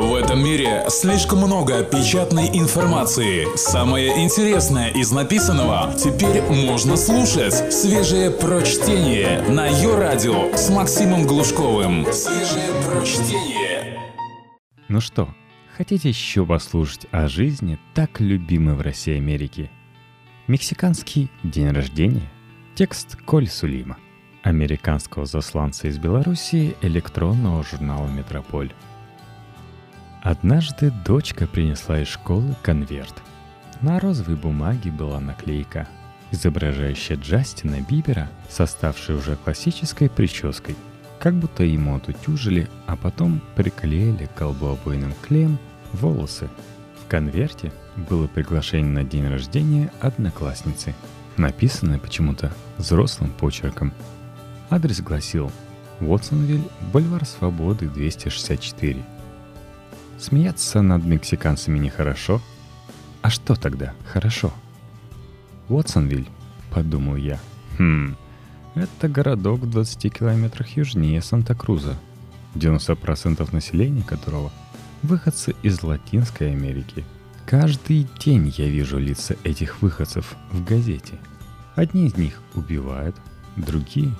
В этом мире слишком много печатной информации. Самое интересное из написанного теперь можно слушать. Свежее прочтение на ее радио с Максимом Глушковым. Свежее прочтение. Ну что, хотите еще послушать о жизни, так любимой в России Америки? Мексиканский день рождения. Текст Коль Сулима. Американского засланца из Белоруссии электронного журнала «Метрополь». Однажды дочка принесла из школы конверт. На розовой бумаге была наклейка, изображающая Джастина Бибера с уже классической прической, как будто ему отутюжили, а потом приклеили к клеем волосы. В конверте было приглашение на день рождения одноклассницы, написанное почему-то взрослым почерком. Адрес гласил Уотсонвиль, бульвар Свободы, 264. Смеяться над мексиканцами нехорошо. А что тогда хорошо? Уотсонвиль, подумал я. Хм, это городок в 20 километрах южнее Санта-Круза, 90% населения которого – выходцы из Латинской Америки. Каждый день я вижу лица этих выходцев в газете. Одни из них убивают, другие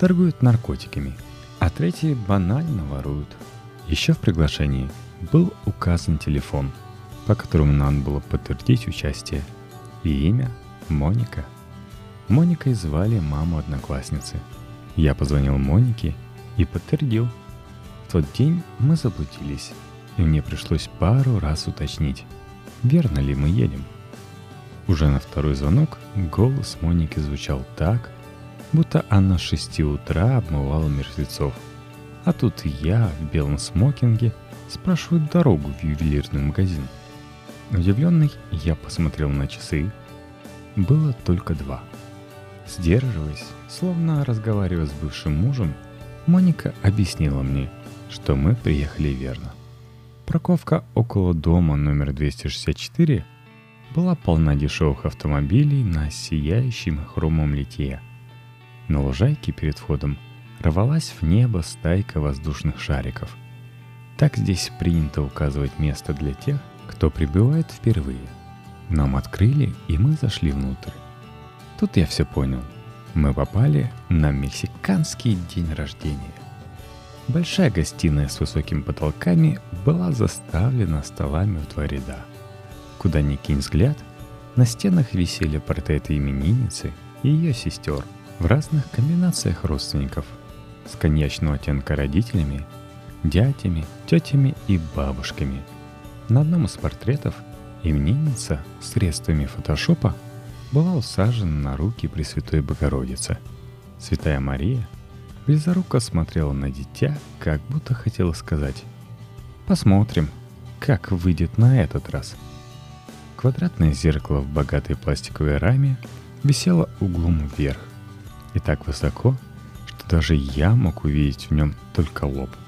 торгуют наркотиками, а третьи банально воруют. Еще в приглашении – был указан телефон, по которому надо было подтвердить участие. И имя — Моника. Моникой звали маму одноклассницы. Я позвонил Монике и подтвердил. В тот день мы заблудились, и мне пришлось пару раз уточнить, верно ли мы едем. Уже на второй звонок голос Моники звучал так, будто она с шести утра обмывала мертвецов. А тут я в белом смокинге — спрашивают дорогу в ювелирный магазин. Удивленный, я посмотрел на часы. Было только два. Сдерживаясь, словно разговаривая с бывшим мужем, Моника объяснила мне, что мы приехали верно. Парковка около дома номер 264 была полна дешевых автомобилей на сияющем хромом литье. На лужайке перед входом рвалась в небо стайка воздушных шариков – так здесь принято указывать место для тех, кто прибывает впервые. Нам открыли, и мы зашли внутрь. Тут я все понял. Мы попали на мексиканский день рождения. Большая гостиная с высокими потолками была заставлена столами в два ряда. Куда ни кинь взгляд, на стенах висели портреты именинницы и ее сестер в разных комбинациях родственников, с коньячного оттенка родителями дядями, тетями и бабушками. На одном из портретов именинница средствами фотошопа была усажена на руки Пресвятой Богородицы. Святая Мария близоруко смотрела на дитя, как будто хотела сказать «Посмотрим, как выйдет на этот раз». Квадратное зеркало в богатой пластиковой раме висело углом вверх и так высоко, что даже я мог увидеть в нем только лоб –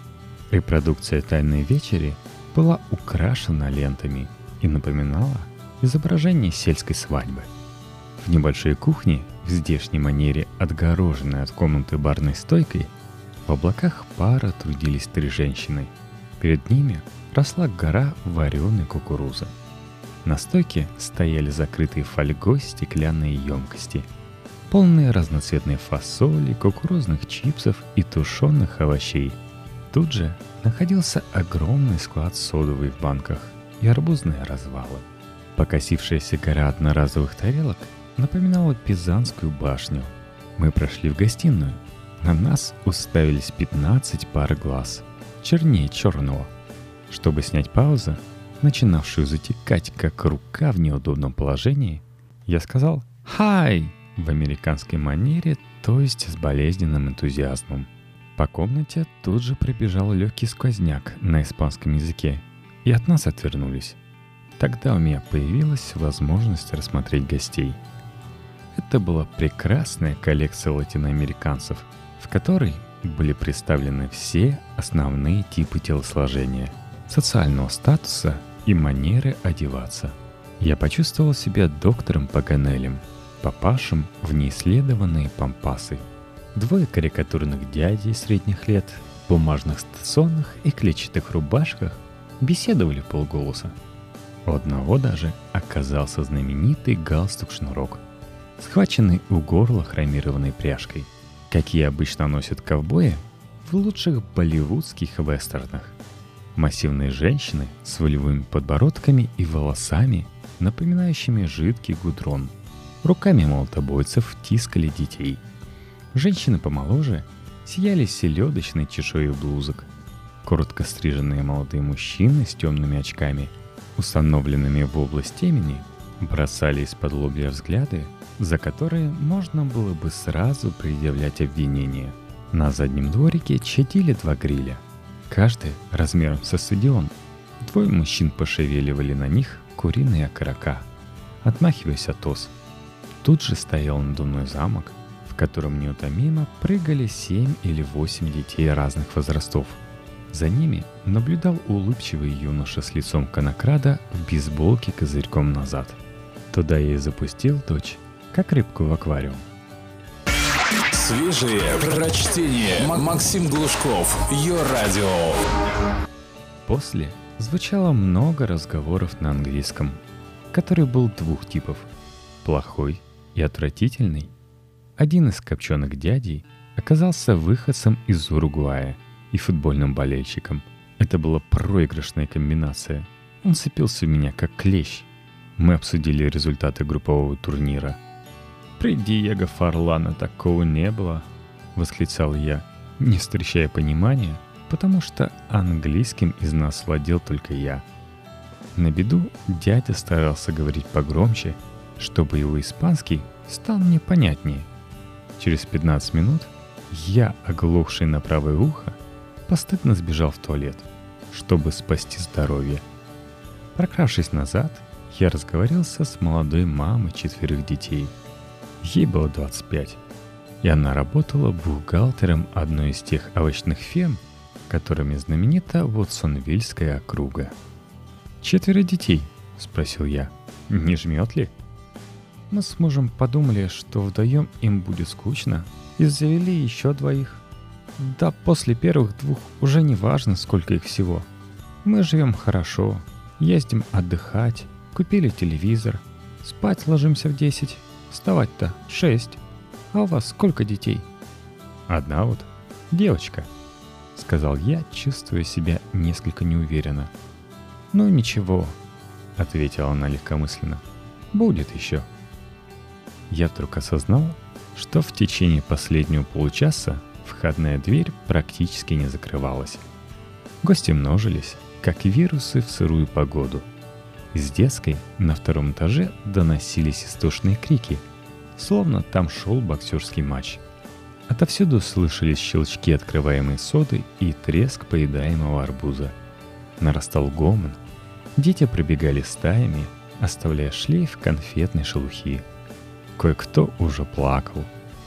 Репродукция «Тайной вечери» была украшена лентами и напоминала изображение сельской свадьбы. В небольшой кухне, в здешней манере отгороженной от комнаты барной стойкой, в облаках пара трудились три женщины. Перед ними росла гора вареной кукурузы. На стойке стояли закрытые фольгой стеклянные емкости, полные разноцветной фасоли, кукурузных чипсов и тушеных овощей – Тут же находился огромный склад содовой в банках и арбузные развалы. Покосившаяся гора одноразовых тарелок напоминала Пизанскую башню. Мы прошли в гостиную. На нас уставились 15 пар глаз, чернее черного. Чтобы снять паузу, начинавшую затекать, как рука в неудобном положении, я сказал «Хай!» в американской манере, то есть с болезненным энтузиазмом – по комнате тут же пробежал легкий сквозняк на испанском языке, и от нас отвернулись. Тогда у меня появилась возможность рассмотреть гостей. Это была прекрасная коллекция латиноамериканцев, в которой были представлены все основные типы телосложения, социального статуса и манеры одеваться. Я почувствовал себя доктором Паганелем, попавшим в неисследованные пампасы – Двое карикатурных дядей средних лет в бумажных стационах и клетчатых рубашках беседовали полголоса. У одного даже оказался знаменитый галстук-шнурок, схваченный у горла хромированной пряжкой, какие обычно носят ковбои в лучших болливудских вестернах. Массивные женщины с волевыми подбородками и волосами, напоминающими жидкий гудрон. Руками молотобойцев тискали детей. Женщины помоложе сияли селедочной чешуей блузок. Коротко стриженные молодые мужчины с темными очками, установленными в область темени, бросали из-под лобья взгляды, за которые можно было бы сразу предъявлять обвинение. На заднем дворике чадили два гриля, каждый размером со стадион. Двое мужчин пошевеливали на них куриные окорока, отмахиваясь от ос. Тут же стоял надувной замок, в котором неутомимо прыгали семь или восемь детей разных возрастов. За ними наблюдал улыбчивый юноша с лицом конокрада в бейсболке козырьком назад. Туда я и запустил дочь, как рыбку в аквариум. Свежие прочтение. Максим Глушков. Ее радио. После звучало много разговоров на английском, который был двух типов – плохой и отвратительный. Один из копченых дядей оказался выходцем из Уругвая и футбольным болельщиком. Это была проигрышная комбинация. Он сцепился в меня как клещ. Мы обсудили результаты группового турнира. При Диего Фарлана такого не было, восклицал я, не встречая понимания, потому что английским из нас владел только я. На беду дядя старался говорить погромче, чтобы его испанский стал мне понятнее. Через 15 минут я, оглохший на правое ухо, постыдно сбежал в туалет, чтобы спасти здоровье. Прокравшись назад, я разговорился с молодой мамой четверых детей – Ей было 25, и она работала бухгалтером одной из тех овощных ферм, которыми знаменита Вотсонвильская округа. «Четверо детей?» — спросил я. «Не жмет ли?» Мы с мужем подумали, что вдвоем им будет скучно, и завели еще двоих. Да после первых двух уже не важно, сколько их всего. Мы живем хорошо, ездим отдыхать, купили телевизор, спать ложимся в десять, Вставать-то шесть. А у вас сколько детей? Одна вот. Девочка. Сказал я, чувствуя себя несколько неуверенно. Ну ничего, ответила она легкомысленно. Будет еще. Я вдруг осознал, что в течение последнего получаса входная дверь практически не закрывалась. Гости множились, как вирусы в сырую погоду – из детской на втором этаже доносились истошные крики, словно там шел боксерский матч. Отовсюду слышались щелчки открываемой соды и треск поедаемого арбуза. Нарастал гомон. Дети пробегали стаями, оставляя шлейф конфетной шелухи. Кое-кто уже плакал,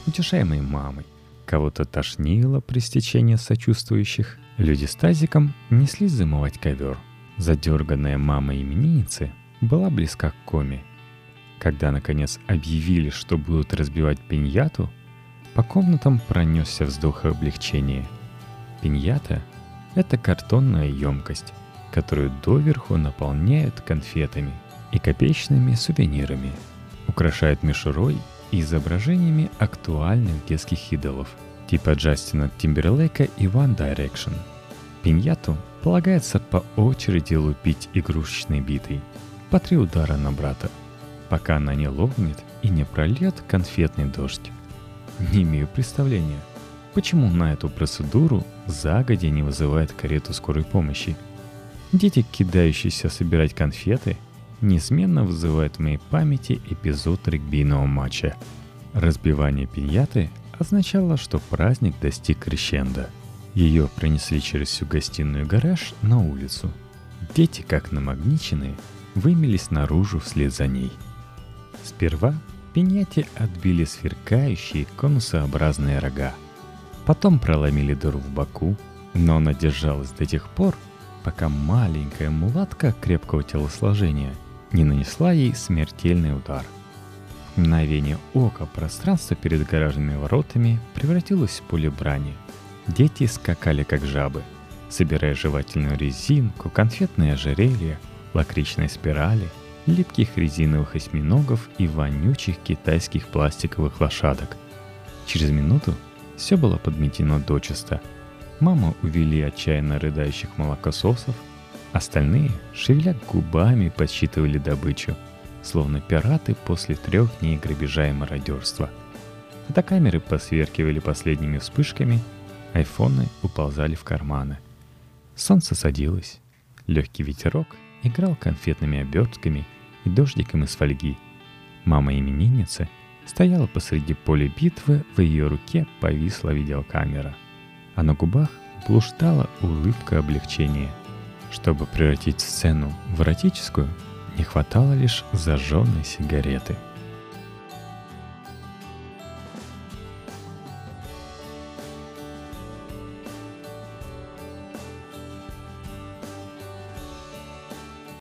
утешаемый мамой. Кого-то тошнило при стечении сочувствующих. Люди с тазиком неслись замывать ковер – Задерганная мама именинницы была близка к коме. Когда, наконец, объявили, что будут разбивать пиньяту, по комнатам пронесся вздох облегчения. Пиньята — это картонная емкость, которую доверху наполняют конфетами и копеечными сувенирами, украшают мишурой и изображениями актуальных детских идолов, типа Джастина Тимберлейка и One Direction. Пиньяту Полагается по очереди лупить игрушечной битой. По три удара на брата, пока она не лопнет и не прольет конфетный дождь. Не имею представления, почему на эту процедуру загодя не вызывает карету скорой помощи. Дети, кидающиеся собирать конфеты, неизменно вызывают в моей памяти эпизод регбийного матча. Разбивание пиньяты означало, что праздник достиг крещенда – ее пронесли через всю гостиную гараж на улицу. Дети, как намагниченные, вымелись наружу вслед за ней. Сперва пиньяти отбили сверкающие конусообразные рога. Потом проломили дыру в боку, но она держалась до тех пор, пока маленькая мулатка крепкого телосложения не нанесла ей смертельный удар. В мгновение ока пространство перед гаражными воротами превратилось в поле брани – Дети скакали как жабы. собирая жевательную резинку, конфетные ожерелья, лакричные спирали, липких резиновых осьминогов и вонючих китайских пластиковых лошадок. Через минуту все было подметено дочисто. Маму увели отчаянно рыдающих молокососов, остальные, шевеля губами, подсчитывали добычу, словно пираты после трех дней грабежа и мародерства. Фотокамеры посверкивали последними вспышками, айфоны уползали в карманы. Солнце садилось, легкий ветерок играл конфетными обертками и дождиком из фольги. Мама именинницы стояла посреди поля битвы, в ее руке повисла видеокамера. А на губах блуждала улыбка облегчения. Чтобы превратить сцену в эротическую, не хватало лишь зажженной сигареты –